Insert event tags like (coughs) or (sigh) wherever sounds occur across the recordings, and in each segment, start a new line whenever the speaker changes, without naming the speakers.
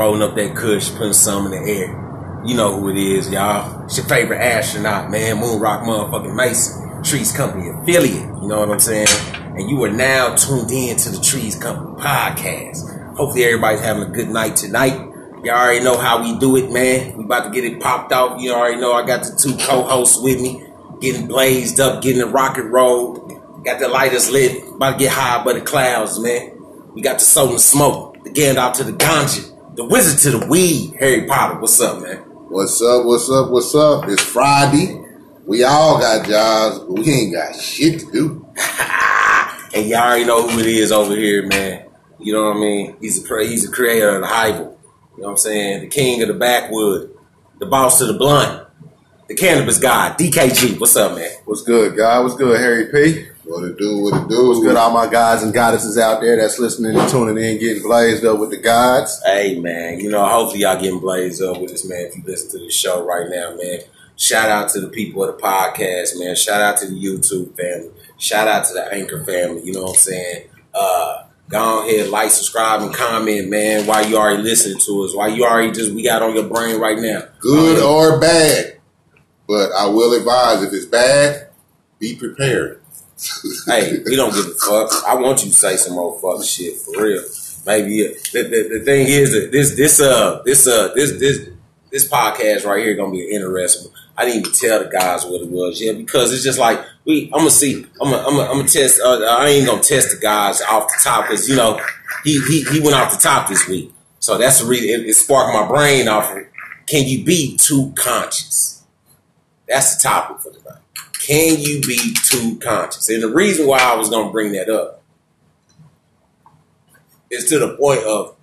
Rolling up that kush, putting some in the air. You know who it is, y'all. It's your favorite astronaut, man. Moon Rock motherfucking Mason. Trees Company affiliate. You know what I'm saying? And you are now tuned in to the Trees Company podcast. Hopefully everybody's having a good night tonight. Y'all already know how we do it, man. We about to get it popped out. You already know I got the two co-hosts with me. Getting blazed up, getting the rocket roll. Got the lighters lit. About to get high by the clouds, man. We got the soul and smoke, the Gandalf to the ganja, the wizard to the weed. Harry Potter, what's up, man?
What's up? What's up? What's up? It's Friday. We all got jobs, but we ain't got shit to do. (laughs)
and y'all already know who it is over here, man. You know what I mean? He's a he's a creator of the Hible. You know what I'm saying? The king of the backwood, the boss of the blunt, the cannabis god, DKG. What's up, man?
What's good, God? What's good, Harry P?
What it do? What it do?
What's good, all my guys and goddesses out there that's listening and tuning in, getting blazed up with the gods?
Hey, man. You know, hopefully y'all getting blazed up with us, man. If you listen to the show right now, man. Shout out to the people of the podcast, man. Shout out to the YouTube family. Shout out to the Anchor family. You know what I'm saying? Uh, go ahead, like, subscribe, and comment, man. While you already listening to us, while you already just we got on your brain right now.
Good
Uh,
or bad. But I will advise if it's bad, be prepared.
hey, (laughs) we don't give a fuck. I want you to say some more fuck shit for real. Maybe the, the, the thing is that this this uh this uh this this this podcast right here gonna be interesting. I didn't even tell the guys what it was yet because it's just like we. I'm gonna see. I'm gonna I'm gonna, I'm gonna test. Uh, I ain't gonna test the guys off the top because you know he, he he went off the top this week. So that's the reason it, it sparked my brain off. Of, can you be too conscious? That's the topic for tonight. Can you be too conscious? And the reason why I was going to bring that up is to the point of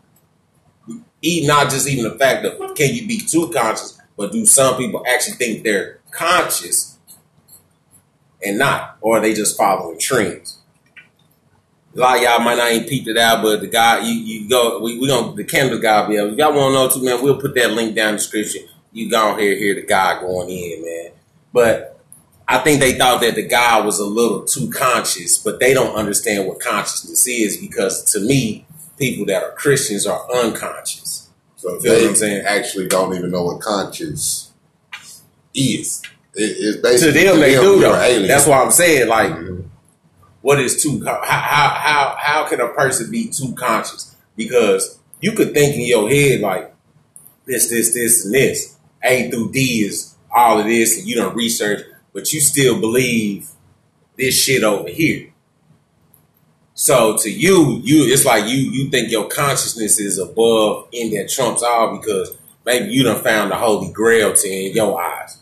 even not just even the fact of can you be too conscious, but do some people actually think they're conscious and not, or are they just following trends? A lot of y'all might not even peep it out, but the guy you, you go we we gonna the cannabis guy be able. If y'all want to know too, man, we'll put that link down in the description. You go on here, hear the guy going in, man. But I think they thought that the guy was a little too conscious, but they don't understand what consciousness is because to me, people that are Christians are unconscious.
So they
I'm saying?
actually don't even know what conscience is. It, it's
To
basically
them, they do
you're
though. That's why I'm saying, like, mm-hmm. what is too? How how how how can a person be too conscious? Because you could think in your head like this, this, this, and this. A through D is all of this, and you don't research, but you still believe this shit over here. So to you, you it's like you you think your consciousness is above in that trumps all because maybe you done found the holy grail to in your eyes.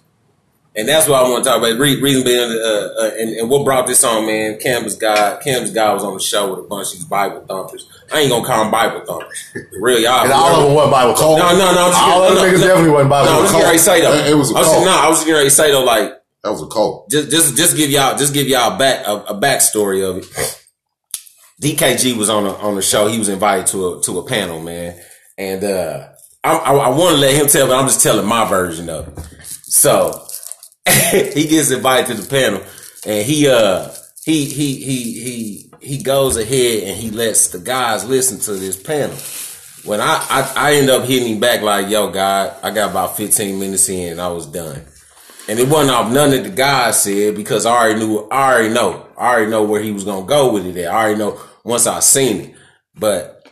And that's what I want to talk about. Reason being, uh, uh, and, and what brought this on, man? Cannabis guy, Cannabis guy was on the show with a bunch of these Bible thumpers. I ain't gonna call them Bible thumpers. For real, y'all.
And all of them wasn't Bible
Cult.
talk.
No, no, no.
All of them niggas definitely wasn't Bible
No, I was getting ready to say though.
It was a
I was,
cult.
no, I was getting ready to say though, like
that was a cult.
just just just give y'all just give y'all a back a, a backstory of it. DKG was on a, on the show. He was invited to a to a panel, man, and uh, I, I, I want to let him tell, but I'm just telling my version of it. So (laughs) he gets invited to the panel, and he uh he he he he he goes ahead and he lets the guys listen to this panel. When I I, I end up hitting him back like, "Yo, God, I got about 15 minutes in, and I was done." And it wasn't off none that the guys said because I already knew, I already know, I already know where he was gonna go with it. I already know once I seen it. But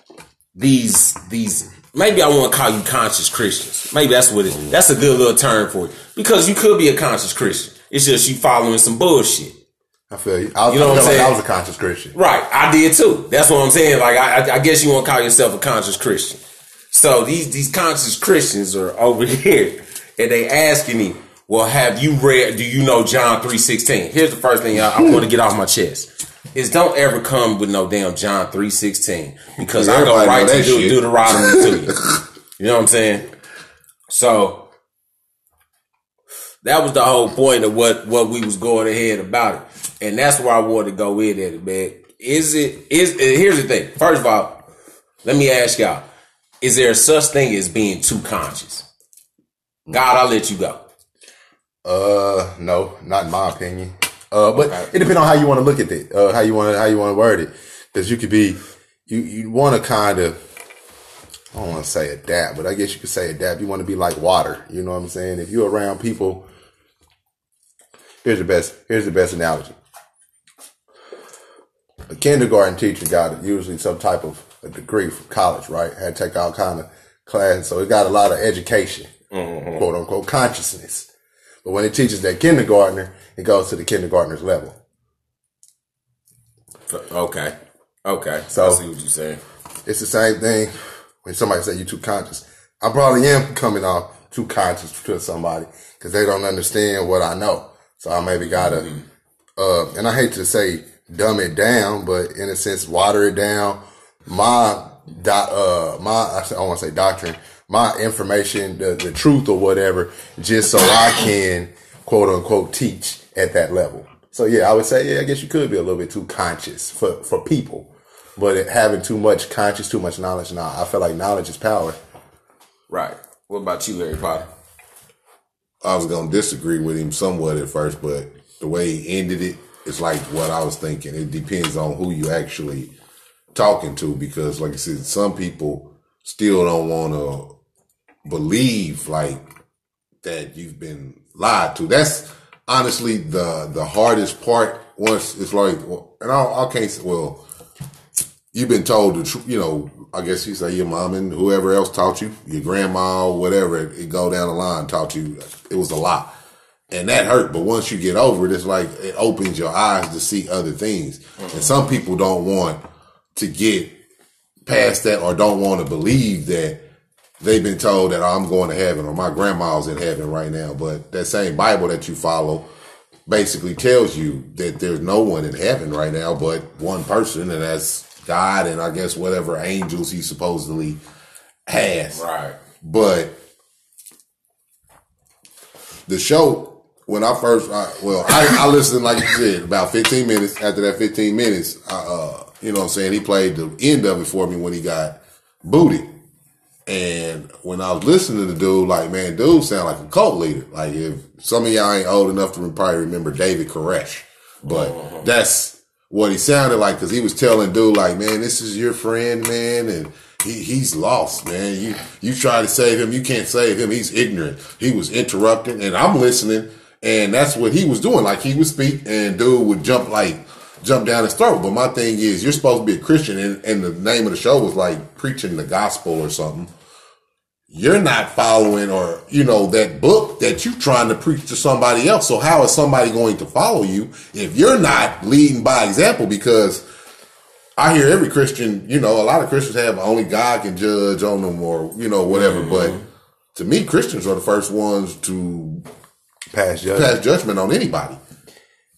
these, these, maybe I want to call you conscious Christians. Maybe that's what it. That's a good little term for it because you could be a conscious Christian. It's just you following some bullshit.
I feel you. I, was,
You know
I
what I'm
feel like
saying?
I was a conscious Christian.
Right, I did too. That's what I'm saying. Like, I, I- I guess you want to call yourself a conscious Christian. So these these conscious Christians are over (laughs) here, and they asking me, well, have you read? Do you know John three sixteen? Here's the first thing I, I want to get off my chest: is don't ever come with no damn John three sixteen because I go right to
shit.
Deuteronomy to you. (laughs) You know what I'm saying? So that was the whole point of what what we was going ahead about it, and that's where I wanted to go in at it, man. Is it is? Here's the thing. First of all, let me ask y'all: Is there such thing as being too conscious? God, I'll let you go.
Uh, no, not in my opinion. Uh, but it depends on how you want to look at it, uh, how you want to, how you want to word it. Cause you could be, you, you want to kind of, I don't want to say adapt, but I guess you could say adapt. You want to be like water. You know what I'm saying? If you're around people, here's the best, here's the best analogy. A kindergarten teacher got usually some type of a degree from college, right? Had to take all kind of classes. So it got a lot of education, mm-hmm. quote unquote, consciousness. But when it teaches that kindergartner, it goes to the kindergartner's level.
Okay, okay.
So-
I see what you're saying.
It's the same thing when somebody say you're too conscious. I probably am coming off too conscious to somebody because they don't understand what I know. So I maybe gotta, uh, and I hate to say dumb it down, but in a sense, water it down. My, do, uh, my, I don't want to say doctrine, my information, the, the truth or whatever, just so I can quote unquote teach at that level. So yeah, I would say, yeah, I guess you could be a little bit too conscious for, for people. But it, having too much conscious, too much knowledge, nah, I feel like knowledge is power.
Right. What about you, Harry Potter?
I was gonna disagree with him somewhat at first, but the way he ended it, it's like what I was thinking. It depends on who you actually talking to, because like I said, some people still don't want to believe like that you've been lied to. That's honestly the the hardest part. Once it's like, and I, I can't say, well, you've been told the truth, you know, I guess you say your mom and whoever else taught you, your grandma or whatever, it, it go down the line taught you it was a lot, And that hurt. But once you get over it, it's like it opens your eyes to see other things. And mm-hmm. some people don't want to get past that or don't want to believe that they've been told that I'm going to heaven or my grandma's in heaven right now. But that same Bible that you follow basically tells you that there's no one in heaven right now but one person, and that's God and I guess whatever angels he supposedly has.
Right.
But the show, when I first, I, well, I, I listened, like you said, about 15 minutes. After that 15 minutes, I, uh, you know what I'm saying? He played the end of it for me when he got booted. And when I was listening to the dude, like, man, dude sound like a cult leader. Like, if some of y'all ain't old enough to probably remember David Koresh, but that's what he sounded like because he was telling dude, like, man, this is your friend, man, and he, he's lost, man. You you try to save him, you can't save him. He's ignorant. He was interrupting, and I'm listening, and that's what he was doing. Like he would speak, and dude would jump like jump down his throat. But my thing is, you're supposed to be a Christian, and, and the name of the show was like preaching the gospel or something. You're not following, or you know, that book that you're trying to preach to somebody else. So how is somebody going to follow you if you're not leading by example? Because I hear every Christian, you know, a lot of Christians have only God can judge on them or, you know, whatever. But to me, Christians are the first ones to
Past judgment.
pass judgment on anybody.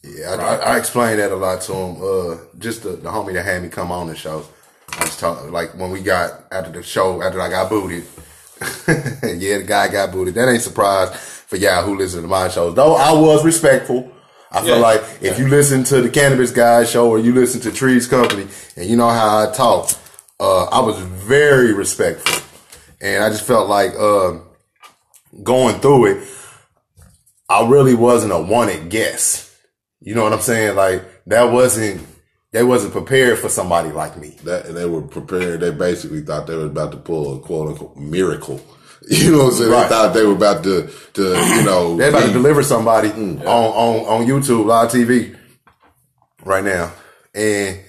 Yeah, I, I, I explained that a lot to him. Uh, just the, the homie that had me come on the show. I was talking like when we got after the show after I got booted. (laughs) yeah, the guy got booted. That ain't surprise for y'all who listen to my shows. Though I was respectful. I feel
Yeah.
like if you listen to the Cannabis Guy show or you listen to Trees Company and you know how I talk, uh, I was very respectful. And I just felt like, uh, going through it, I really wasn't a wanted guest. You know what I'm saying? Like that wasn't they wasn't prepared for somebody like me.
That and they were prepared. They basically thought they were about to pull a quote unquote miracle. (laughs) You know what I'm saying?
Right.
They thought they were about to, to you know, (laughs)
They're about to deliver somebody mm. on, on on YouTube live TV right now, and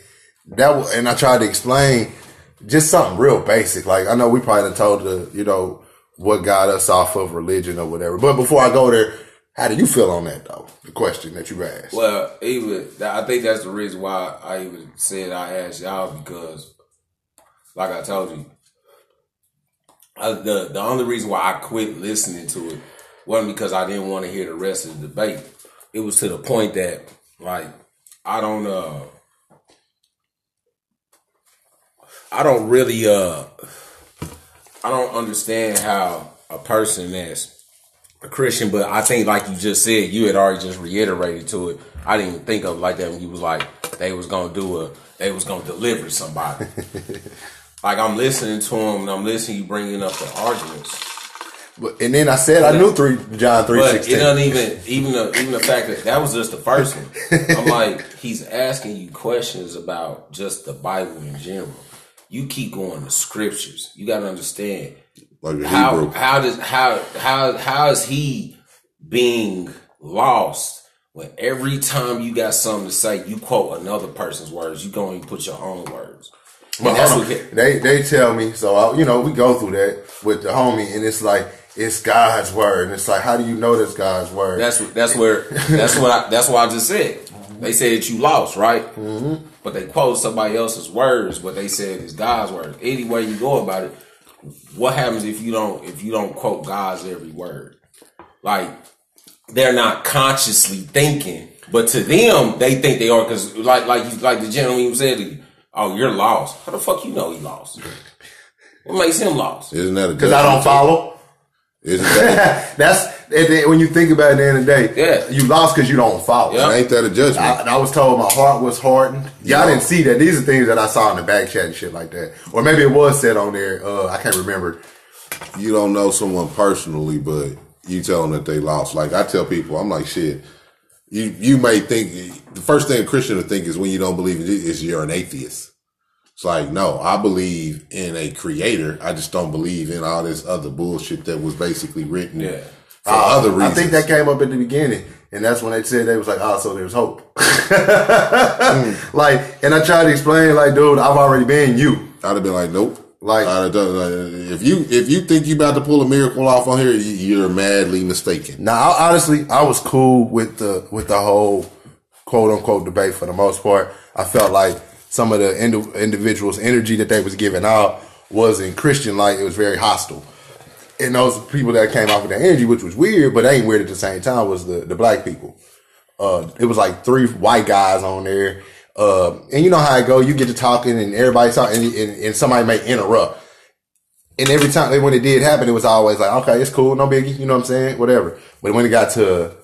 that and I tried to explain just something real basic. Like I know we probably done told the you know what got us off of religion or whatever. But before I go there, how do you feel on that though? The question that you asked.
Well, even I think that's the reason why I even said I asked y'all because, like I told you, I, the the only reason why I quit listening to it wasn't because I didn't want to hear the rest of the debate. It was to the point that like I don't uh I don't really uh I don't understand how a person that's Christian, but I think like you just said, you had already just reiterated to it. I didn't even think of it like that when you was like they was gonna do a they was gonna deliver somebody. (laughs) like I'm listening to him and I'm listening you bringing up the arguments.
But, and then I said I knew three John three
But it
sixteen.
doesn't even even the even the fact that that was just the first one. I'm (laughs) like, he's asking you questions about just the Bible in general. You keep going to scriptures. You got to understand
Like
how
Hebrew.
how does how how how is he being lost when every time you got something to say, you quote another person's words. You go and put your own words. And
But
that's what
they they tell me so. I, you know, we go through that with the homie, and it's like it's God's word, and it's like, how do you know that's God's word?
That's that's where that's what I, that's what I just said. They said you lost, right? Mm-hmm. But they quote somebody else's words, but they said is God's word. Any way you go about it, what happens if you don't if you don't quote God's every word? Like they're not consciously thinking, but to them they think they are because like like you- like the gentleman who said, "Oh, you're lost." How the fuck you know he lost? What makes him lost?
Isn't that a
because I don't follow.
Isn't that, (laughs)
that's and then when you think about it, at the end of the day,
Yeah.
you lost because you don't follow.
Yeah.
ain't that a judgment?
I, I was told my heart was hardened. Y'all
Yeah.
didn't see that. These are things that I saw in the back chat and shit like that. Or maybe it was said on there. Uh, I can't remember.
you don't know someone personally, but you tell them that they lost. Like I tell people, I'm like, shit. You you may think the first thing a Christian to think is when you don't believe in Jesus, is you're an atheist. It's like no, I believe in a creator. I just don't believe in all this other bullshit that was basically written
Yeah.
For ah, other
I think that came up at the beginning. And that's when they said they was like, oh, so there's hope. Hmm. (laughs) like, and I tried to explain, like, dude, I've already been you.
I'd have been like, nope.
Like-
done, if you if you think you about to pull a miracle off on here, you- you're madly mistaken.
Now, I, honestly, I was cool with the with the whole quote unquote debate for the most part. I felt like some of the indi- individuals' energy that they was giving out wasn't Christian like. It was very hostile. And those people that came out with that energy, which was weird, but ain't weird at the same time, was the, the black people. Uh, it was like three white guys on there. Uh, and you know how it go. You get to talking and everybody's talking and, and, and somebody may interrupt. And every time when it did happen, it was always like, okay, it's cool, no biggie, you know what I'm saying? Whatever. But when it got to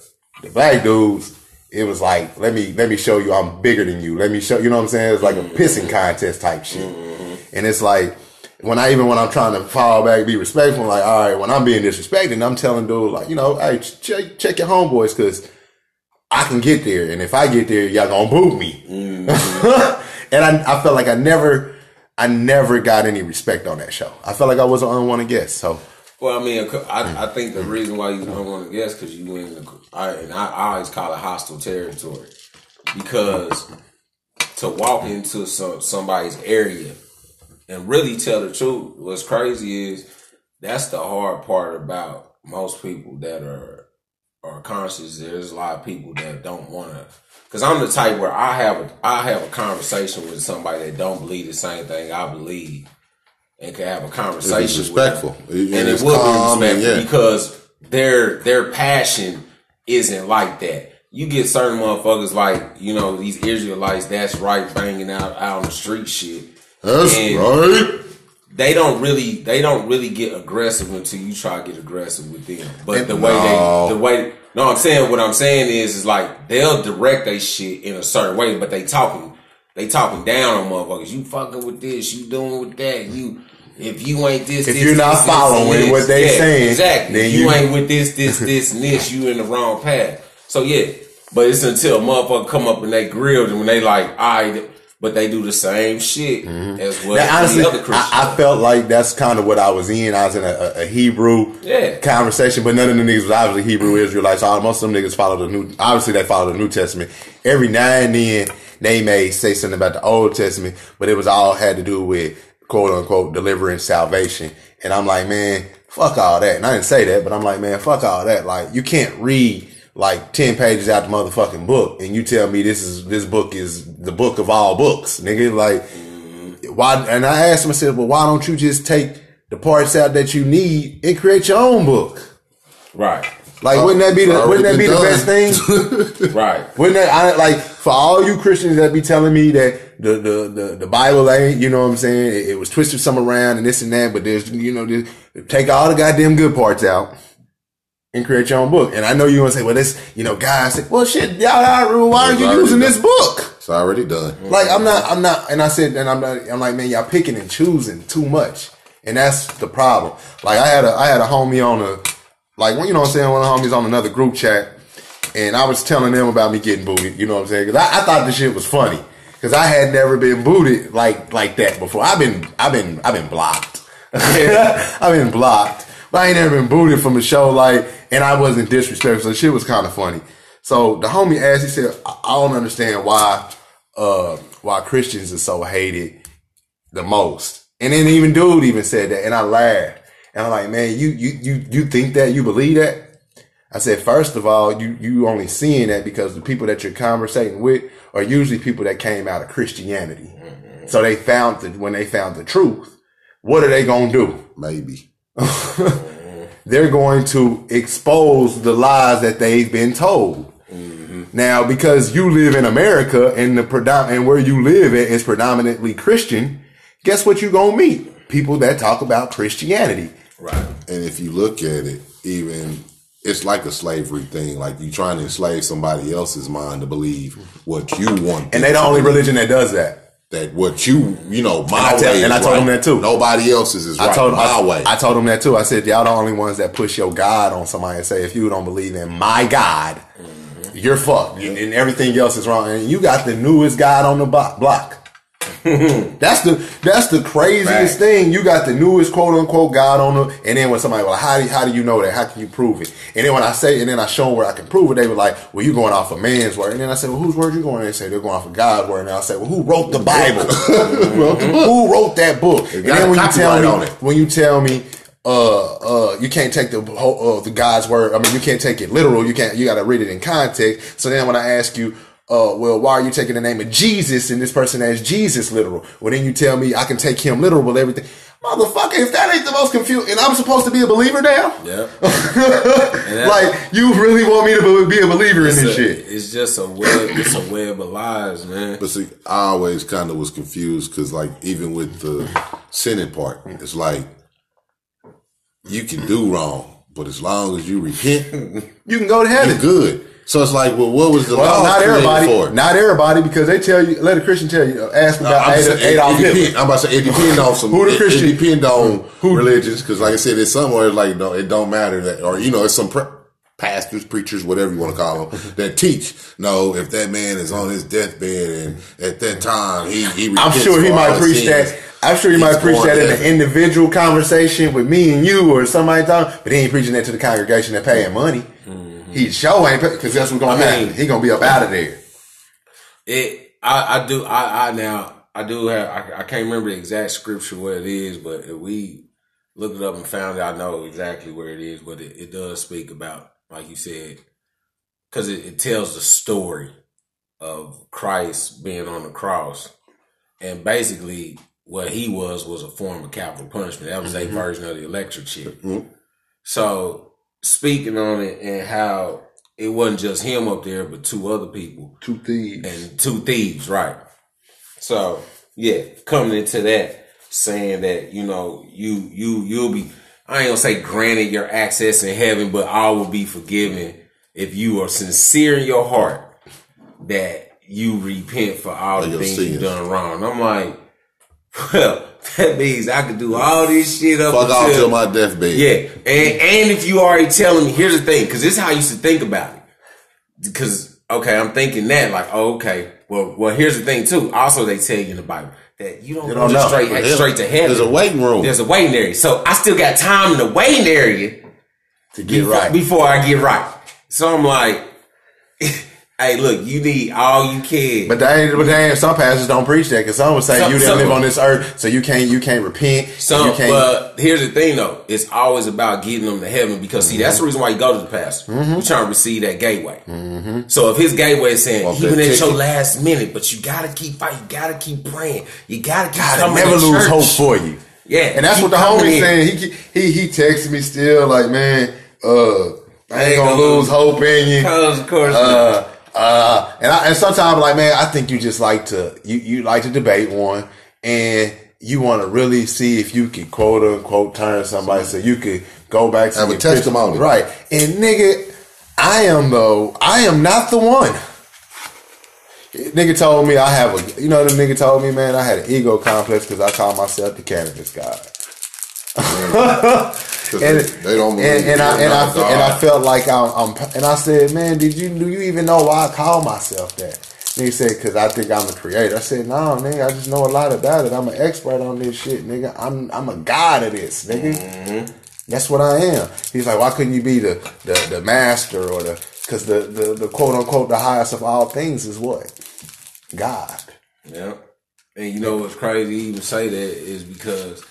the black dudes, it was like, let me let me show you I'm bigger than you. Let me show you know what I'm saying? It's like a pissing contest type shit. And it's like when I even when I'm trying to fall back, be respectful, like, all right, when I'm being disrespected, I'm telling dude, like, you know, hey, ch- check check your homeboys because I can get there. And if I get there, y'all gonna boot me. Mm-hmm. (laughs) and I, I felt like I never, I never got any respect on that show. I felt like I was an unwanted guest. So
Well, I mean, I, mm. I think the reason why you don't want to guess because you went in I, and I, I always call it hostile territory because to walk into some somebody's area and really tell the truth, what's crazy is that's the hard part about most people that are are conscious. There's a lot of people that don't want to. Cause I'm the type where I have a I have a conversation with somebody that don't believe the same thing I believe, and can have a conversation. with them.
respectful. And
and,
it's
it will
calm
be respectful
yeah.
because their their passion isn't like that. You get certain motherfuckers like you know these Israelites that's right banging out out on the street shit.
That's
And
right.
They don't really they don't really get aggressive until you try to get aggressive with them. But the way
No.
they the way no I'm saying what I'm saying is is like they'll direct they shit in a certain way, but they talking they talking down on motherfuckers. You fucking with this, you doing with that, you if you ain't this,
If
this,
you're not
this, this,
following
this.
what they
Yeah,
saying,
exactly.
then
If you,
you-
ain't with this, this, (laughs) this, and this, you in the wrong path. So yeah, but it's until a motherfucker come up and they grilled and when they like, all right, but they do the same shit mm-hmm. as what
Now, honestly,
other.
I, I felt like that's kind of what I was in. I was in a, a, a Hebrew
Yeah.
conversation, but none of the niggas was obviously Hebrew Israelites. All most of them niggas follow the new. Obviously, they follow the New Testament. Every now and then, they may say something about the Old Testament, but it was all had to do with quote unquote deliverance, salvation. And I'm like, man, fuck all that. And I didn't say that, but I'm like, man, fuck all that. Like, you can't read like 10 pages out the motherfucking book and you tell me this is, this book is the book of all books, nigga. Like, why? And I asked myself, well, why don't you just take the parts out that you need and create your own book?
right.
Like,
Oh,
wouldn't that be the wouldn't that be
already
the best thing? (laughs)
Right.
Wouldn't that I, like for all you Christians that be telling me that the the the, the Bible ain't, you know what I'm saying? It, it was twisted some around and this and that, but there's you know, there's, take all the goddamn good parts out and create your own book. And I know you're gonna say, well, this, you know, guys say, well, shit, y'all, y'all why are you using
done.
this book?
It's already done.
Like I'm not, I'm not, and I said, and I'm not, I'm like, man, y'all picking and choosing too much, and that's the problem. Like I had a, I had a homie on a, like when you know what I'm saying, one of the homies on another group chat, and I was telling them about me getting booted. You know what I'm saying? Because I, I thought the shit was funny because I had never been booted like like that before. I've been, I've been, I've been blocked. (laughs) I've been blocked, I ain't never been booted from a show like, and I wasn't disrespectful. So shit was kind of funny. So the homie asked, he said, I don't understand why, uh, why Christians are so hated the most. And then even dude even said that, and I laughed. And I'm like, man, you you you you think that you believe that? I said, first of all, you you only seeing that because the people that you're conversating with are usually people that came out of Christianity. So they found the when they found the truth, what are they gonna do?
Maybe. (laughs)
they're going to expose the lies that they've been told. Mm-hmm. Now, because you live in America and the predom- and where you live at is predominantly Christian, guess what you're gonna meet? People that talk about Christianity.
Right.
And if you look at it, even it's like a slavery thing. Like you're trying to enslave somebody else's mind to believe what you want.
And they're the only religion that does that.
That what you you know my
I tell-
way.
and I told
right.
them that too.
Nobody else's is
I
right.
told
my
I,
way.
I told them that too. I said, y'all the only ones that push your God on somebody and say, if you don't believe in my God, mm-hmm. you're fucked. And and everything else is wrong. And you got the newest God on the block. (laughs) that's the that's the craziest
Right.
thing. You got the newest quote unquote God on the, and then when somebody well, how do you, how do you know that? How can you prove it? And then when I say, and then I show them where I can prove it, they were like, well, you going off of man's word. And then I said, well, whose word you going? And they say they're going off of God's word. And I say, well, who wrote the Bible? (laughs) who wrote that book? And then when you tell me, when you tell me, uh, uh, you can't take the whole, uh, the God's word. I mean, you can't take it literal. You can't, you got to read it in context. So then when I ask you, uh, well, why are you taking the name of Jesus and this person as Jesus literal? Well, then you tell me I can take him literal with everything. Motherfucker, if that ain't the most confused, and I'm supposed to be a believer now?
Yep. (laughs) that-
like, you really want me to be a believer in this
a-
shit?
it's just a web. It's a web of lies, man.
But see, I always kind of was confused because, like, even with the sinning part, it's like you can do wrong, but as long as you repent, (laughs)
You can go to
you're
heaven.
good. So it's like, well, what was the
Well,
law
not everybody.
for?
Not everybody, because they tell you, let a Christian tell you, uh, ask
No,
about
I'm
Adolf,
it, it
Hitler.
I'm about to say it depend on some. (laughs)
Who the
it-
Christian-
It, depend on religions because, like I said, it's somewhere like no, it don't matter that, or you know, it's some pre- pastors, preachers, whatever you want to call them, (laughs) that teach. No, if that man is on his deathbed and at that time he, he
I'm sure he might preach
sins,
that. I'm sure he might preach that in an individual conversation with me and you or somebody talking, but he ain't preaching that to the congregation that paying money. He sure ain't because that's what's gonna
I mean-
happen. He gonna be up out of there.
It. I. I do. I. I now. I do have. I, I can't remember the exact scripture where it is, but if we looked it up and found it, I know exactly where it is. But it, it does speak about, like you said, because it, it tells the story of Christ being on the cross, and basically what he was was a form of capital punishment. That was a mm-hmm. version of the electric chair. Mm-hmm. So speaking on it and how it wasn't just him up there, but two other people
Two thieves.
and two thieves, right? So yeah, coming into that, saying that you know you you you'll be I ain't gonna say granted your access in heaven, but all will be forgiven if you are sincere in your heart that you repent for all the things you've done wrong. I'm like, (laughs) well, that means I could do all this shit up
Fuck off
until
till my deathbed.
yeah, and and if you already telling me, here's the thing, because this is how I used to think about it. Because okay, I'm thinking that like, oh, okay, well, well, here's the thing too. Also, they tell you in the Bible that you don't
You don't know.
straight straight to heaven.
There's a waiting room.
There's a waiting area, so I still got time in the waiting area
to get
before,
right.
before I get right. So I'm like, (laughs) hey, look, you need all you can.
But they but they some pastors don't preach that because some would say
Some-
you didn't live on this earth, so you can't you can't repent.
So,
you can't.
but here's the thing, though. It's always about getting them to heaven because, see,
Mm-hmm.
that's the reason why you go to the pastor. You're trying to receive that gateway. So, if his gateway is saying,
Well,
even at your last minute, but you gotta keep fighting, you gotta keep praying, you gotta keep
God, never lose
church.
hope for you.
Yeah,
And that's what the
in.
saying. He he he texted me still like, man, uh, I ain't gonna lose hope in you.
Cause of course.
Uh, uh, and I, and sometimes like, man, I think you just like to you you like to debate one, and you want to really see if you can quote unquote turn somebody so you could go back to
Have a testimony.
right? And nigga, I am though. I am not the one. Nigga told me I have a, you know, the nigga told me, man, I had an ego complex because I call myself the cannabis god. (laughs) and,
they, don't
and, and I and I and I felt like I'm, I'm and I said, man, did you do you even know why I call myself that? Nigga said, cause I think I'm a creator. I said, no, nigga, I just know a lot about it. I'm an expert on this shit, nigga. I'm I'm a god of this, nigga.
Mm-hmm.
That's what I am. He's like, why couldn't you be the the, the master or the because the, the the quote unquote the highest of all things is what God.
Yeah. And you know what's crazy even say that is because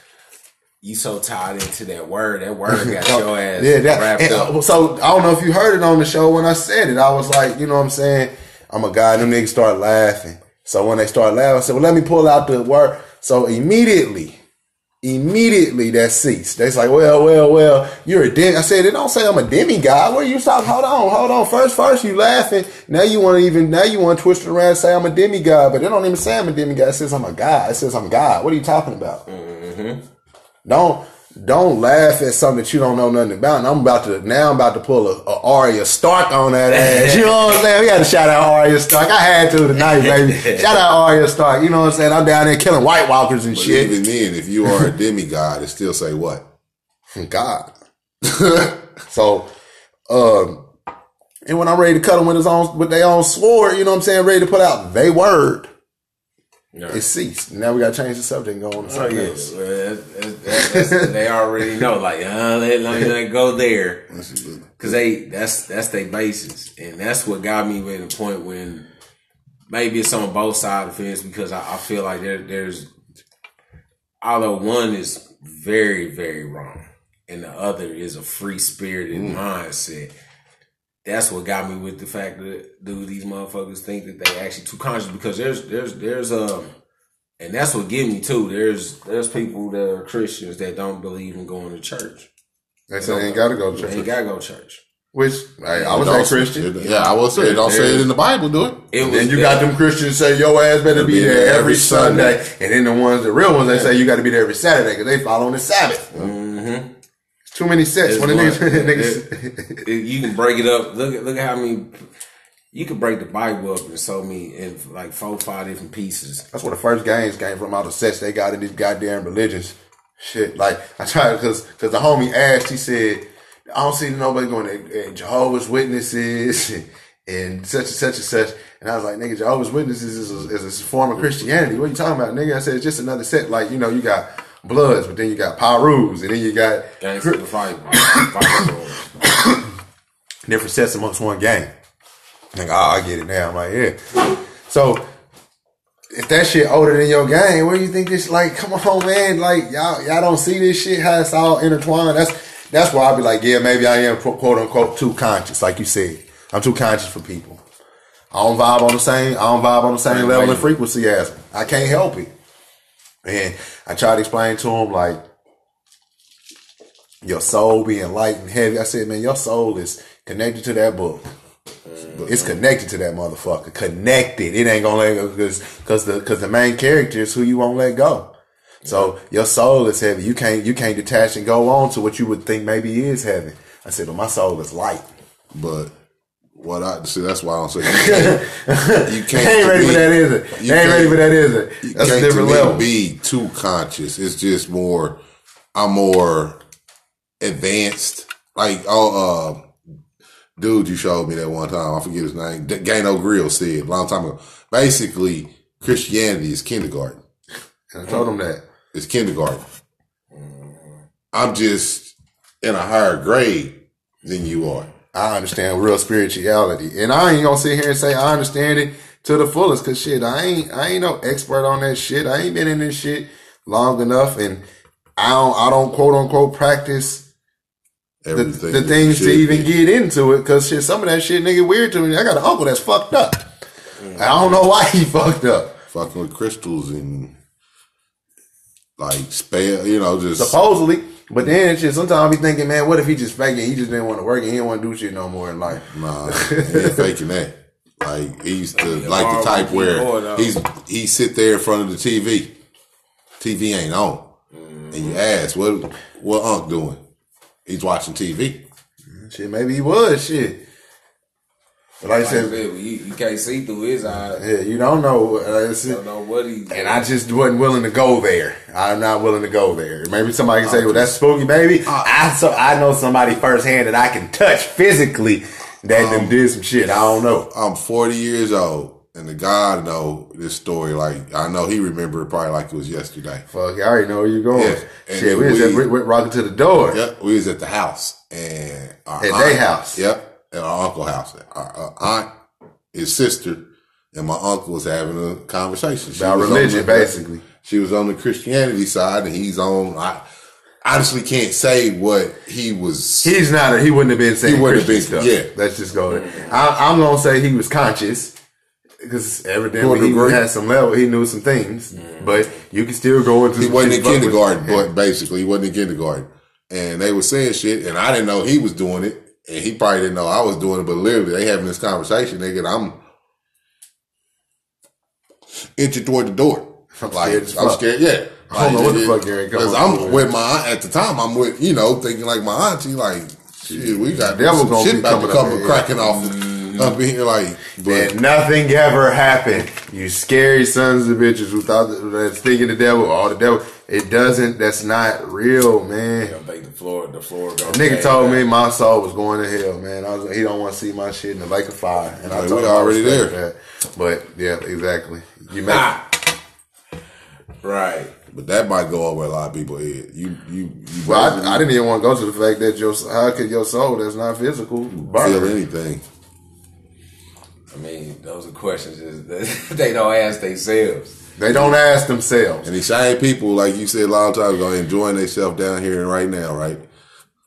you so tied into that word. That word (laughs) got your ass
Yeah, that,
wrapped
and,
up.
uh, so I don't know if you heard it on the show when I said it. I was like, you know what I'm saying? I'm a guy, and them niggas start laughing. So when they start laughing, I said, well, let me pull out the word. So immediately, immediately that ceased. They's like, well, well, well, you're a dem. I said, it don't say I'm a demigod. Guy where you stop? Hold on, hold on. First, first you laughing. Now you want to even, now you want to twist it around and say I'm a demigod, but they don't even say I'm a demigod. It says I'm a god. It says I'm God. What are you talking about? Don't don't laugh at something that you don't know nothing about. And I'm about to now. I'm about to pull a, a Arya Stark on that ass. You know what I'm saying? We got to shout out Arya Stark. I had to tonight, baby. Shout out Arya Stark. You know what I'm saying? I'm down there killing White Walkers and
But
shit.
even then, if you are a demigod, it still say what?
God. (laughs) so, um, and when I'm ready to cut them with his own with their own sword, you know what I'm saying? Ready to put out they word.
Yeah.
It ceased. Now we got to change the subject and go on to
Oh,
something
yeah.
else.
Well, they already know, like, uh, let, let me go there. Cause they, that's, that's their basis. And that's what got me to the point when maybe it's on both sides of the fence because I, I feel like there, there's, although one is very, very wrong and the other is a free spirited mindset. That's what got me with the fact that do these motherfuckers think that they actually too conscious because there's there's there's um and that's what get me too. There's there's people that are Christians that don't believe in going to church.
They say they ain't got to go to
They ain't gotta go to church.
Which hey, I was a Christian.
Yeah, I will say it. Don't say it in the Bible, do it.
It
And then you
that-
got them Christians say your ass better be there every Sunday, and then the ones, the real ones, they say you got to be there every Saturday because they follow on the Sabbath.
Mhm.
Too many sets.
It's
When the
one- (laughs)
niggas, niggas
it- you can break it up. Look at look at how many you can break the Bible up and so many in like four five different pieces.
That's where the first games came from. All the sets they got in these goddamn religions. Shit, like I tried because because the homie asked, he said, "I don't see nobody going to uh, Jehovah's Witnesses and, (laughs) and such and such and such." And I was like, "Nigga, Jehovah's Witnesses is a, is a form of Christianity. What you talking about, nigga?" I said, "It's just another set. Like you know, you got Bloods, but then you got Pirus, and then you got
fight. (coughs)
Different sets amongst one gang. Like, oh, I get it now. I'm like, yeah. So if that shit older than your gang, what do you think this like? Come on, man. Like y'all, y'all don't see this shit how it's all intertwined. That's that's why I be like, yeah, maybe I am quote unquote too conscious, like you said. I'm too conscious for people. I don't vibe on the same. I don't vibe on the same level and frequency as them. I can't help it. And I try to explain to him like your soul being light and heavy. I said, man, your soul is connected to that book. It's connected to that motherfucker. Connected. It ain't gonna let go because the because the main character is who you won't let go. So your soul is heavy. You can't you can't detach and go on to what you would think maybe is heavy. I said, but my soul is light.
But what I see, that's why I don't say (laughs) you can't. You
They
can't
ain't ready for that, is it?
you
They ain't ready
can't-
for that, is
You
it? That's a
can't
different
to me
level.
Be too conscious. It's just more. I'm more advanced. Like oh, uh, dude, you showed me that one time. I forget his name. D- Gano Grills said a long time ago. Basically, Christianity is kindergarten.
And I told him that.
It's kindergarten. I'm just in a higher grade than you are.
I understand real spirituality, and I ain't gonna sit here and say I understand it to the fullest. Cause shit, I ain't I ain't no expert on that shit. I ain't been in this shit long enough, and I don't I don't quote unquote practice the,
Everything
the things to even
be.
get into it. Cause shit, some of that shit nigga weird to me. I got an uncle that's fucked up. I don't know why he (laughs) fucked up.
fucking with crystals and like spell, you know, just
Supposedly. But then shit, sometimes I be thinking, man, what if he just faking? He just didn't want to work and he didn't want to do shit no more in life.
Nah, he ain't faking that. Like he's the like the type where
Lord, though.
he's he sit there in front of the TV. TV ain't on, and you ask what what Unc doing? He's watching TV.
Shit, maybe he was shit. But like I said,
you, you can't see through his eyes.
yeah, you don't know. Uh,
You don't know what he.
and I just wasn't willing to go there. I'm not willing to go there. Maybe somebody can say, "Well, that's spooky, baby." I so I know somebody firsthand that I can touch physically that them did some shit. I don't know.
I'm 40 years old, and the guy I know this story. Like I know he remembered it probably like it was yesterday.
Fuck, I already know where you're going.
Yeah, and
Shit, we
then
was at, we, we rocking to the door.
Yep, we was at the house and our
At they house?
Yep, at our uncle house. Our, uh, our aunt, his sister, and my uncle was having a conversation She
About religion,
the-
basically.
She was on the Christianity side, and he's on. I honestly can't say what he was.
He's not. A, he wouldn't have been saying
He wouldn't have been-
stuff.
yeah.
Let's just go there. I, I'm gonna say he was conscious because evidently he
degree.
had some level. He knew some things, mm. but you can still go into.
he wasn't in kindergarten, but basically he wasn't in kindergarten. And they were saying shit, and I didn't know he was doing it, and he probably didn't know I was doing it. But literally, they having this conversation, nigga. and I'm inching toward the door.
I'm
like
scared
I'm scared. Yeah,
I don't like, know what the fuck you're
Because I'm
with.
with my aunt at the time. I'm with you know thinking like my auntie. Like shit, we got
Devil
some shit about to come cracking off mm-hmm. up in here. Like, but
And nothing ever happened. You scary sons of bitches who thought that, that's thinking the devil, all the devil. It doesn't. That's not real, man.
I think the floor, the floor. Gonna
Nigga told me my soul was going to hell, man. I was like, he don't want to see my shit in the lake of fire, and I
Like,
told
we already there.
That. But yeah, exactly. You make
Ah. Right.
but that might go over a lot of people head. You you you
Well, I, I didn't even want to go to the fact that your how could your soul that's not physical burn?
feel anything.
I mean, those are questions that (laughs) they don't ask themselves.
They don't ask themselves.
And these same people, like you said a long time ago, enjoying themselves down here and right now, right?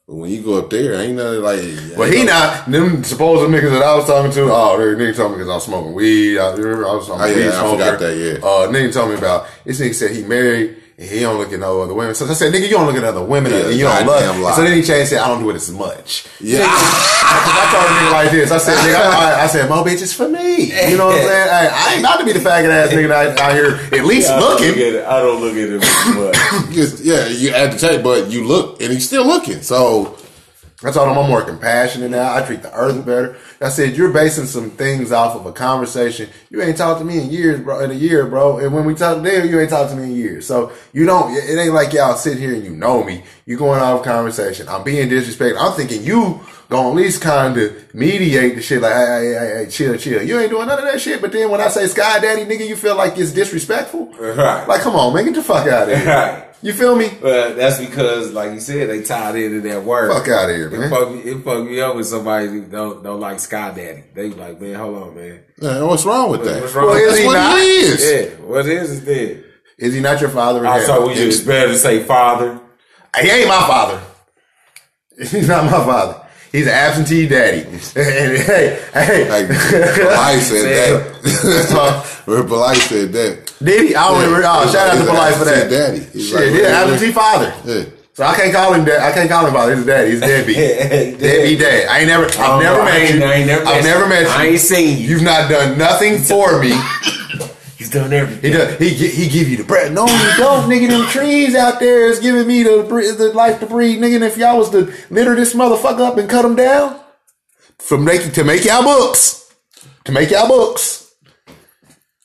But when you go up there, ain't nothing like.
But he not them supposed niggas that I was talking to. Oh, they nigga told me because I'm smoking weed. I remember I was talking
Oh, yeah,
weed
I forgot that, yeah.
Uh, nigga told me about this. Nigga said he married. He don't look at no other women. So I said, nigga, you don't look at other women
Yeah,
and you don't love.
lie.
So then he changed and said, I don't do it as much.
Yeah. (laughs)
I told a nigga like this. I said, nigga, I, I said, mo bitch, it's for me. You know what I'm saying? Hey, I ain't about to be the faggot ass nigga that out here at least looking.
I don't look at him as much. (coughs)
Yeah, you at the tape, but you look, and he's still looking. So
I told him I'm more compassionate now. I treat the earth better. I said you're basing some things off of a conversation. You ain't talked to me in years, bro. In a year, bro. And when we talk there, you ain't talked to me in years. So you don't. It ain't like y'all sit here and you know me. You going off conversation. I'm being disrespectful. I'm thinking you gonna at least kind of mediate the shit. Like, hey, hey, hey, chill, chill. You ain't doing none of that shit. But then when I say Sky Daddy, nigga, you feel like it's disrespectful.
Right.
Like, come on, man, get the fuck out of here.
Right.
You feel me?
But that's because, like you said, they tied into that word.
Fuck out of here,
It
man.
fuck, me, it fuck me up with somebody don't don't like Sky Daddy. They be like, man, hold on, man.
Uh, yeah, what's wrong with that?
What's wrong?
Well, is
That's
he
what
not?
he is.
Yeah, what is it then?
Is he not your father? in oh,
I
heaven?
saw we just better to say father.
He ain't my father. (laughs) He's not my father. He's an absentee daddy. (laughs) and hey, hey,
Like (laughs) Belay said that. Belay said that.
did he? I don't remember. Oh, shout out to
He's
Polite for that.
daddy. He's
Shit,
like,
he's an absentee father.
Yeah.
So I can't call him dad. I can't call him father. He's a daddy. He's deadbeat. (laughs) deadbeat dad. I ain't never. I've
Oh,
never met you.
I ain't never
I've
met
never
you.
met you.
I ain't seen you.
You've not done nothing for me. (laughs)
He's done everything.
He does. He he give you the bread. No, you don't, (laughs) nigga. Them trees out there is giving me the the life to breathe, nigga. And if y'all was to litter this motherfucker up and cut him down, from make to make y'all books, to make y'all books,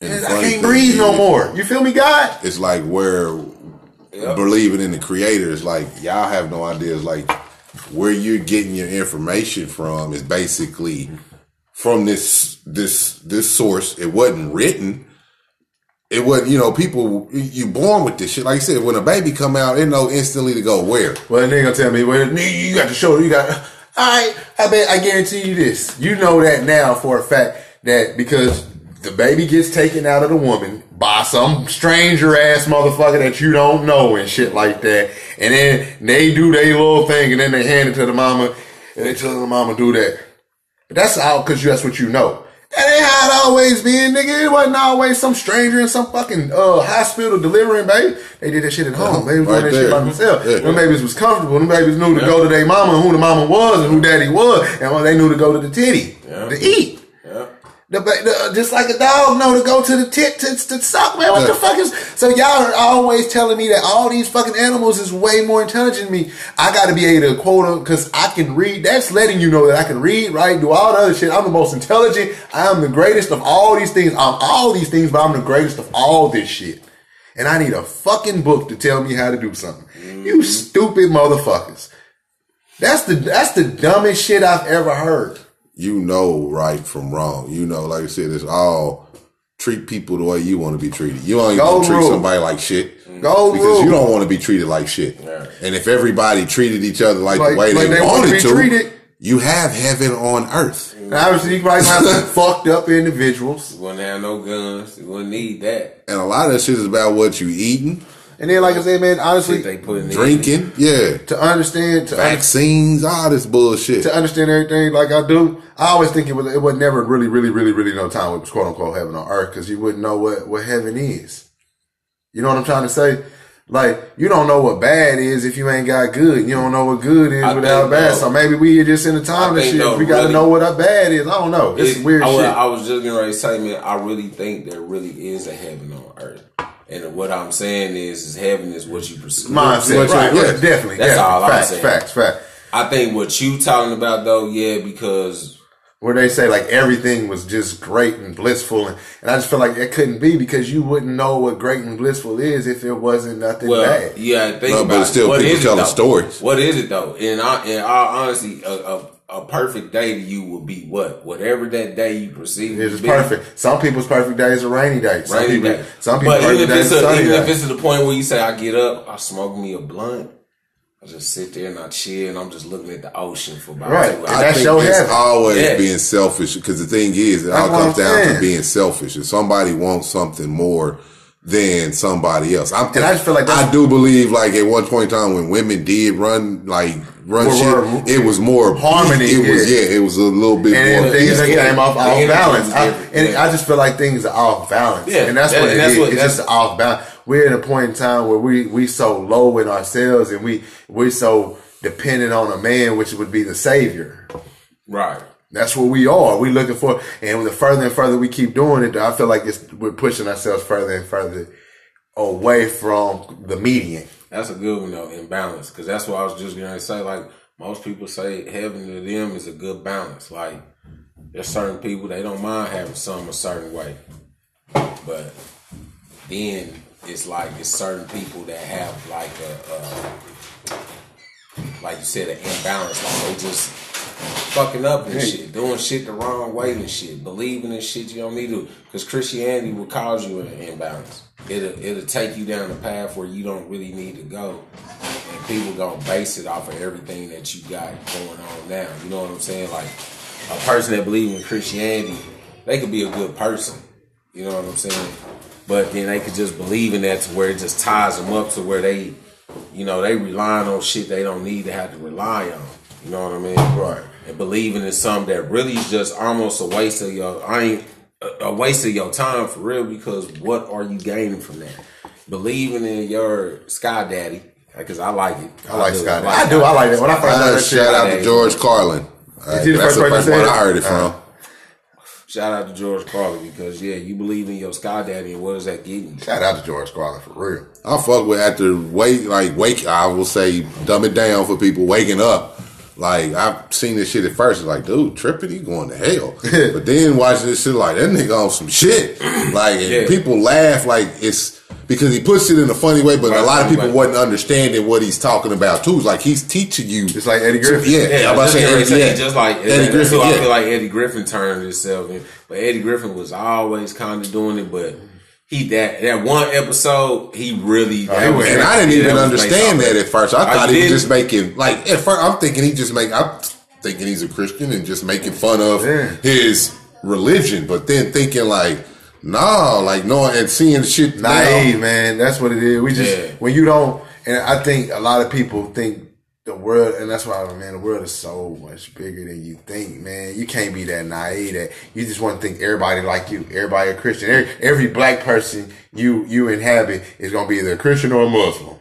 And
I can't breathe no more. You feel me, God?
It's like where believing in the creators. like y'all have no ideas. Like where you're getting your information from is basically from this this this source. It wasn't written. It wasn't, you know, people you born with this shit. Like I said, when a baby come out, it know instantly to go where.
Well, they gonna tell me, well, you got to show. You got. All right, I bet. I guarantee you this. You know that now for a fact that because the baby gets taken out of the woman by some stranger ass motherfucker that you don't know and shit like that, and then they do their little thing, and then they hand it to the mama, and they tell the mama do that. But that's all because that's what you know. That ain't how it always been, nigga. It wasn't always some stranger in some fucking uh, hospital delivering, baby. They did that shit at home. They was doing that shit
there.
by themselves.
Yeah.
Them babies was comfortable. Them babies knew to go to their mama and who the mama was and who daddy was. And when they knew to go to the titty
Yeah.
to eat. The, the, just like a dog know to go to the tit to, to suck, man. What the fuck is? So y'all are always telling me that all these fucking animals is way more intelligent than me. I got to be able to quote them because I can read. That's letting you know that I can read, right? Do all the other shit. I'm the most intelligent. I am the greatest of all these things. I'm all these things, but I'm the greatest of all this shit. And I need a fucking book to tell me how to do something. You mm-hmm. stupid motherfuckers. That's the that's the dumbest shit I've ever heard.
You know right from wrong. You know, like I said, it's all treat people the way you want to be treated. You ain't gonna treat
rule.
somebody like shit.
Gold
because
rule.
you don't want to be treated like shit. And if everybody treated each other like,
Like-
the way
like
they,
they wanna
wanted
be
to,
treated.
you have heaven on earth.
And obviously, you probably have some (laughs) fucked up individuals.
You wouldn't have no guns. You wouldn't need that.
And a lot of that shit is about what you eating,
And then, like I said, man, honestly,
they put in
drinking, yeah,
to understand to, un-
vaccines, all this bullshit.
to understand everything like I do, I always think it was it was never really, really, really, really no time it was quote unquote heaven on earth because you wouldn't know what what heaven is. You know what I'm trying to say? Like you don't know what bad is if you ain't got good. You don't know what good is
I
without
think,
bad.
though-
so maybe we are just in the time
I
and shit.
though,
we got to
really-
know what our bad is. I don't know. It's
It-
weird
I, was-
shit.
I was just gonna say, man, I really think there really is a heaven on earth. And what I'm saying is, is heaven is what you pursue.
Mindset,
What
right?
yeah.
Yeah, definitely.
That's
definitely.
all I'm
facts,
saying.
Facts, facts.
I think what you talking about though, yeah, because
where they say like everything was just great and blissful, and, and I just feel like it couldn't be because you wouldn't know what great and blissful is if it wasn't nothing
well,
bad.
yeah, think
No,
about
but
it.
still
What
people telling
though?
stories.
What is it though? In all, in all honesty, a, a, a perfect day to you will be what? Whatever that day you perceive
It's
to be.
perfect. Some people's perfect days are rainy days. Some
Rainy
people,
day.
some people's
but even
perfect
if
days
it's a,
sunny
even if
days.
it's to the point where you say, I get up, I smoke me a blunt, I just sit there and I chill, and I'm just looking at the ocean for about
Right.
two
And
hours.
I
that's
think
your
it's
heaven.
always
Yeah.
being selfish because the thing is, it all
That's what
comes down
saying.
to being selfish. If somebody wants something more than somebody else, I'm
And I just feel like
I do believe like at one point in time when women did run like run
Were-
shit, it was more
Harmony,
It was
yeah.
yeah, it was a little bit
and
more.
then things that
peaceful.
came off off balance. I, and. I just feel like things are off balance.
Yeah,
and that's
that-
what it
that's
is.
what-
it's
that's-
just off balance. We're at a point in time where we we so low in ourselves, and we we're so dependent on a man, which would be the savior.
Right.
That's what we are. We looking for, and the further and further we keep doing it, I feel like it's we're pushing ourselves further and further away from the median.
That's a good one though, in balance. Because that's what I was just to say. Like, most people say heaven to them is a good balance. Like, there's certain people, they don't mind having some a certain way. But then it's like, it's certain people that have like a, uh, like you said, an imbalance. Like, they just fucking up and shit, doing shit the wrong way and shit, believing in shit you don't need to. Because Christianity will cause you an imbalance. It'll it'll take you down a path where you don't really need to go, and people gonna base it off of everything that you got going on now. You know what I'm saying? Like a person that believes in Christianity, they could be a good person. You know what I'm saying? But then they could just believe in that to where it just ties them up to where they, you know, they relying on shit they don't need to have to rely on. You know what I mean?
Right.
And believing in something that really is just almost a waste of your, I ain't, a- a waste of your time for real because what are you gaining from that? Believing in your Sky Daddy, because I like it.
I like
do.
Scott. I do. I like that. When I first heard
Uh,
that shit,
shout out to George Carlin. Uh,
he the
that's
first
the first one? I heard it
Uh,
from.
Shout out to George Carlin because yeah, you believe in your Sky Daddy and what does that give you?
Shout out to George Carlin for real.
I fuck with after wake like wake. I will say dumb it down for people waking up. Like I've seen this shit at first, like dude, tripping, he going to hell. (laughs) but then watching this shit, like that nigga on some shit. (clears throat) Like
Yeah.
people laugh like it's because he puts it in a funny way, but a lot of people
right.
wasn't understanding what he's talking about too. It's like he's teaching you.
It's like Eddie Griffin.
Yeah,
Yeah,
I'm about to say,
ready
yeah.
just like
Eddie Griffin.
I
Yeah.
feel like Eddie Griffin turned himself in. But Eddie Griffin was always kind of doing it, but he that that one episode he really oh, that
he
was-
And I didn't even understand that at first. I
I
thought he was just making like at first. I'm thinking he just make. I'm thinking he's a Christian and just making fun of
Yeah.
his religion. But then thinking like, nah, like knowing and seeing shit
naive,
now.
man. That's what it is. We just
Yeah.
when you don't, and I think a lot of people think the world, and that's why, man, the world is so much bigger than you think, man. You can't be that naive that you just want to think everybody like you, everybody a Christian. Every, every black person you you inhabit is gonna be either a Christian or a Muslim,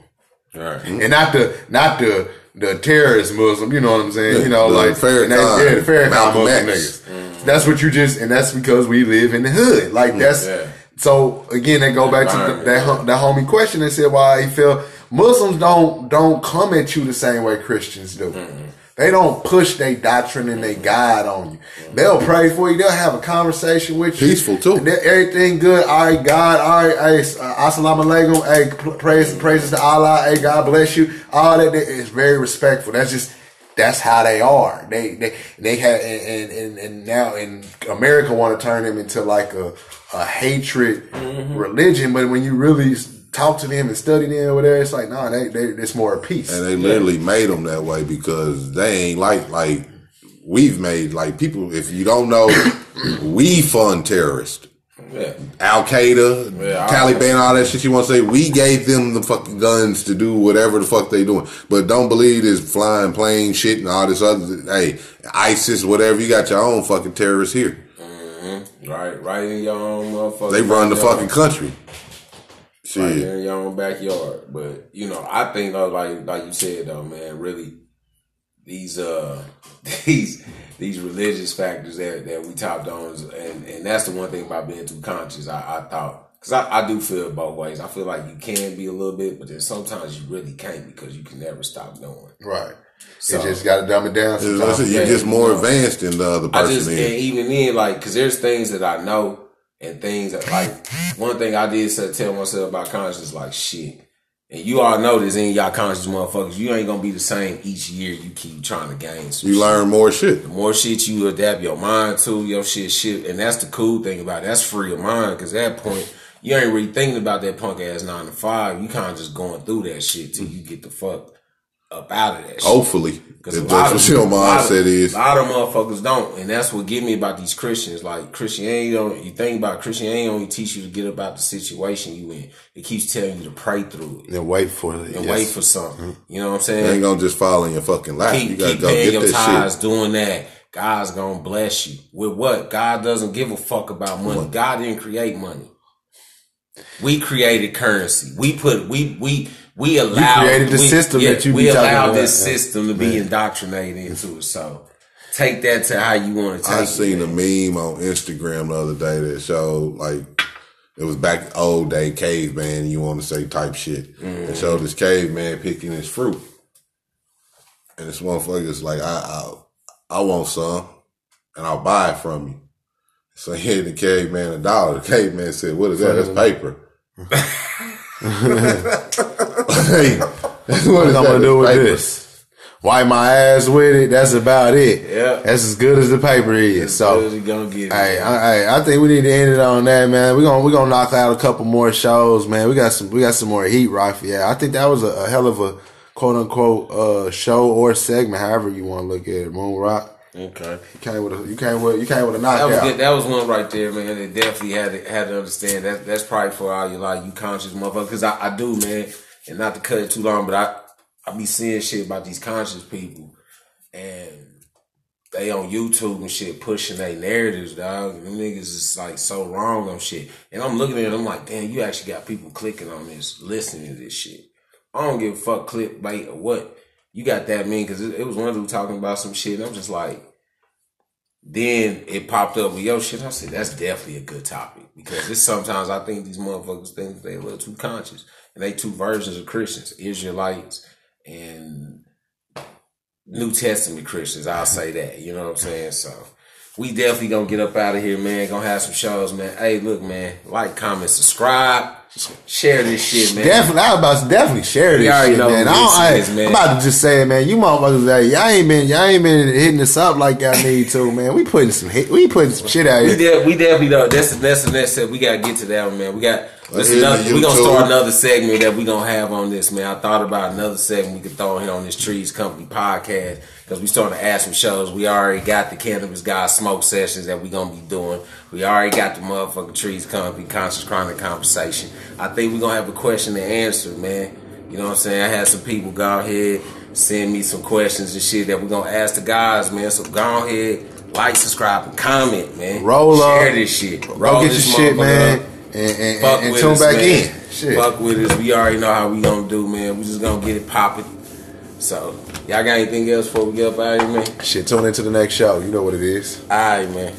Right.
and not the not the the terrorist Muslim. You know what I'm saying? You know,
the
like
Farrakhan,
and they- yeah, the Farrakhan Muslim niggas. That's what you just, and that's because we live in the hood. Like that's
Yeah.
so again. They go back to the, that that homie question and said why he felt Muslims don't don't come at you the same way Christians do. Mm-hmm. They don't push their doctrine and they mm-hmm. guide on you. Mm-hmm. They'll pray for you. They'll have a conversation with you.
Peaceful, too.
They- Everything good. All right, God. All right, hey, uh, assalamu alaikum. Hey, pl- praise praises to Allah. Hey, God bless you. All that is very respectful. That's just that's how they are. They they they have and and, and, and now in America want to turn them into like a a hatred religion. But when you really s- talk to them and study them or whatever, it's like nah, they they it's more a peace.
And they literally made them that way because they ain't like like we've made like people. If you don't know, (coughs) we fund terrorists.
Yeah.
Al Qaeda,
Yeah, I-
Taliban, all that shit you want to say. We gave them the fucking guns to do whatever the fuck they doing. But don't believe this flying plane shit and all this other. Hey, ISIS, whatever. You got your own fucking terrorists here. Mm-hmm.
Right. Right in your own motherfucker.
They run the
backyard.
fucking country.
Right
Shit.
there in your own backyard. But you know, I think though, like like you said though, man, really these uh (laughs) these these religious factors that that we topped on, is- and and that's the one thing about being too conscious. I, I thought because I, I do feel both ways. I feel like you can be a little bit, but then sometimes you really can't because you can never stop doing.
Right.
So-
you just got to dumb it down. Sometimes.
You're
Yeah,
just more
you know.
advanced than the other
I
person
just and even then, like, because there's things that I know and things that, like, one thing I did say, tell myself about conscience, like, shit. And you all know this in y'all conscious motherfuckers. You ain't gonna be the same each year. You keep trying to gain. Some
You
shit.
learn more shit.
The more shit you adapt your mind to, your shit, shit, and that's the cool thing about it. That's free of mind because at that point you ain't really thinking about that punk ass nine to five. You kind of just going through that shit till you get the fuck up out of that. shit.
Hopefully,
Because
if
a lot
that's what your
a lot of-
mindset is.
A lot of motherfuckers don't, and that's what get me about these Christians. Like Christianity, don't you think about Christianity only teach you to get about the situation you in. It keeps telling you to pray through it
And wait for it.
and
yes.
wait for something. Mm-hmm. You know what I'm
You
saying?
ain't gonna just fall in your fucking lap. you
keep,
gotta
keep
go
paying
get
your tithes,
shit.
doing that. God's gonna bless you with what? God doesn't give a fuck about money. God didn't create money. We created currency. We put we we we allowed you
created the
we,
system that you
we
be
allowed
about.
this
Yeah.
system to be indoctrinated into it. So take that to how you want to take
I
it.
seen a meme on Instagram the other day that showed like it was back old day caveman. You want to say type shit?
Mm-hmm.
It showed this caveman picking his fruit, and this motherfucker's like, I, I I want some, and I'll buy it from you. So (laughs) he handed the caveman a dollar. The caveman said, "What is that? That's paper." (laughs) hey, (laughs) what is
What I'm gonna do with
paper.
this? Wipe my ass with it. That's about it.
Yeah.
That's as good as the paper is. So.
What you gonna get?
Hey, I, I think we need to end it on that, man. We're gonna we're gonna knock out a couple more shows, man. We got some we got some more heat. Yeah, I think that was a, a hell of a quote unquote uh, show or segment, however you want to look at it. Moon Rock,
okay.
you came with a you came with you came with a
That was
knockout.
good. That was one right there, man. That definitely had to had to understand that that's probably for all you like you conscious motherfuckers. Because I, I do, man, and not to cut it too long, but I I be seeing shit about these conscious people, and they on YouTube and shit pushing their narratives, dog. And them niggas is like so wrong on shit. And I'm looking at it, I'm like, damn, you actually got people clicking on this, listening to this shit. I don't give a fuck clickbait or what. You got that mean because it, it was one dude talking about some shit. And I'm just like, then it popped up with your shit. I said, that's definitely a good topic because it's sometimes I think these motherfuckers think they a little too conscious and they two versions of Christians, Israelites and New Testament Christians. I'll say that. You know what I'm saying? So we definitely gonna get up out of here, man. Gonna have some shows, man. Hey, look, man, like, comment, subscribe, share this shit, man.
Definitely, I was about to definitely share this
You already
shit,
know
man. I don't, I,
man.
I'm about to just say man. You motherfuckers, hey, y'all ain't been, y'all ain't been hitting us up like y'all need to, man. We putting some, hit, we putting some shit out
We,
here.
de- we definitely know that's that's the next step. We gotta get to that one, man. We got this another,
the
we gonna start another segment that we're gonna have on this, man. I thought about another segment we could throw in here on this Trees Company podcast because we starting to add some shows. We already got the Cannabis Guys smoke sessions that we gonna be doing. We already got the motherfucking Trees Company conscious chronic conversation. I think we gonna have a question and answer, man. You know what I'm saying? I had some people go ahead send me some questions and shit that we're gonna ask the guys, man. So go ahead, like, subscribe, and comment, man.
Roll up.
Share this shit.
Go
Roll
get your
this
shit, man.
up.
And, and,
Fuck
and, and tune
us,
back
man.
in. Shit.
Fuck with us. We already know how we gonna do, man. We just gonna get it popping. So, y'all got anything else before we get up out of here, man?
Shit, tune into the next show. You know what it is.
All right, man.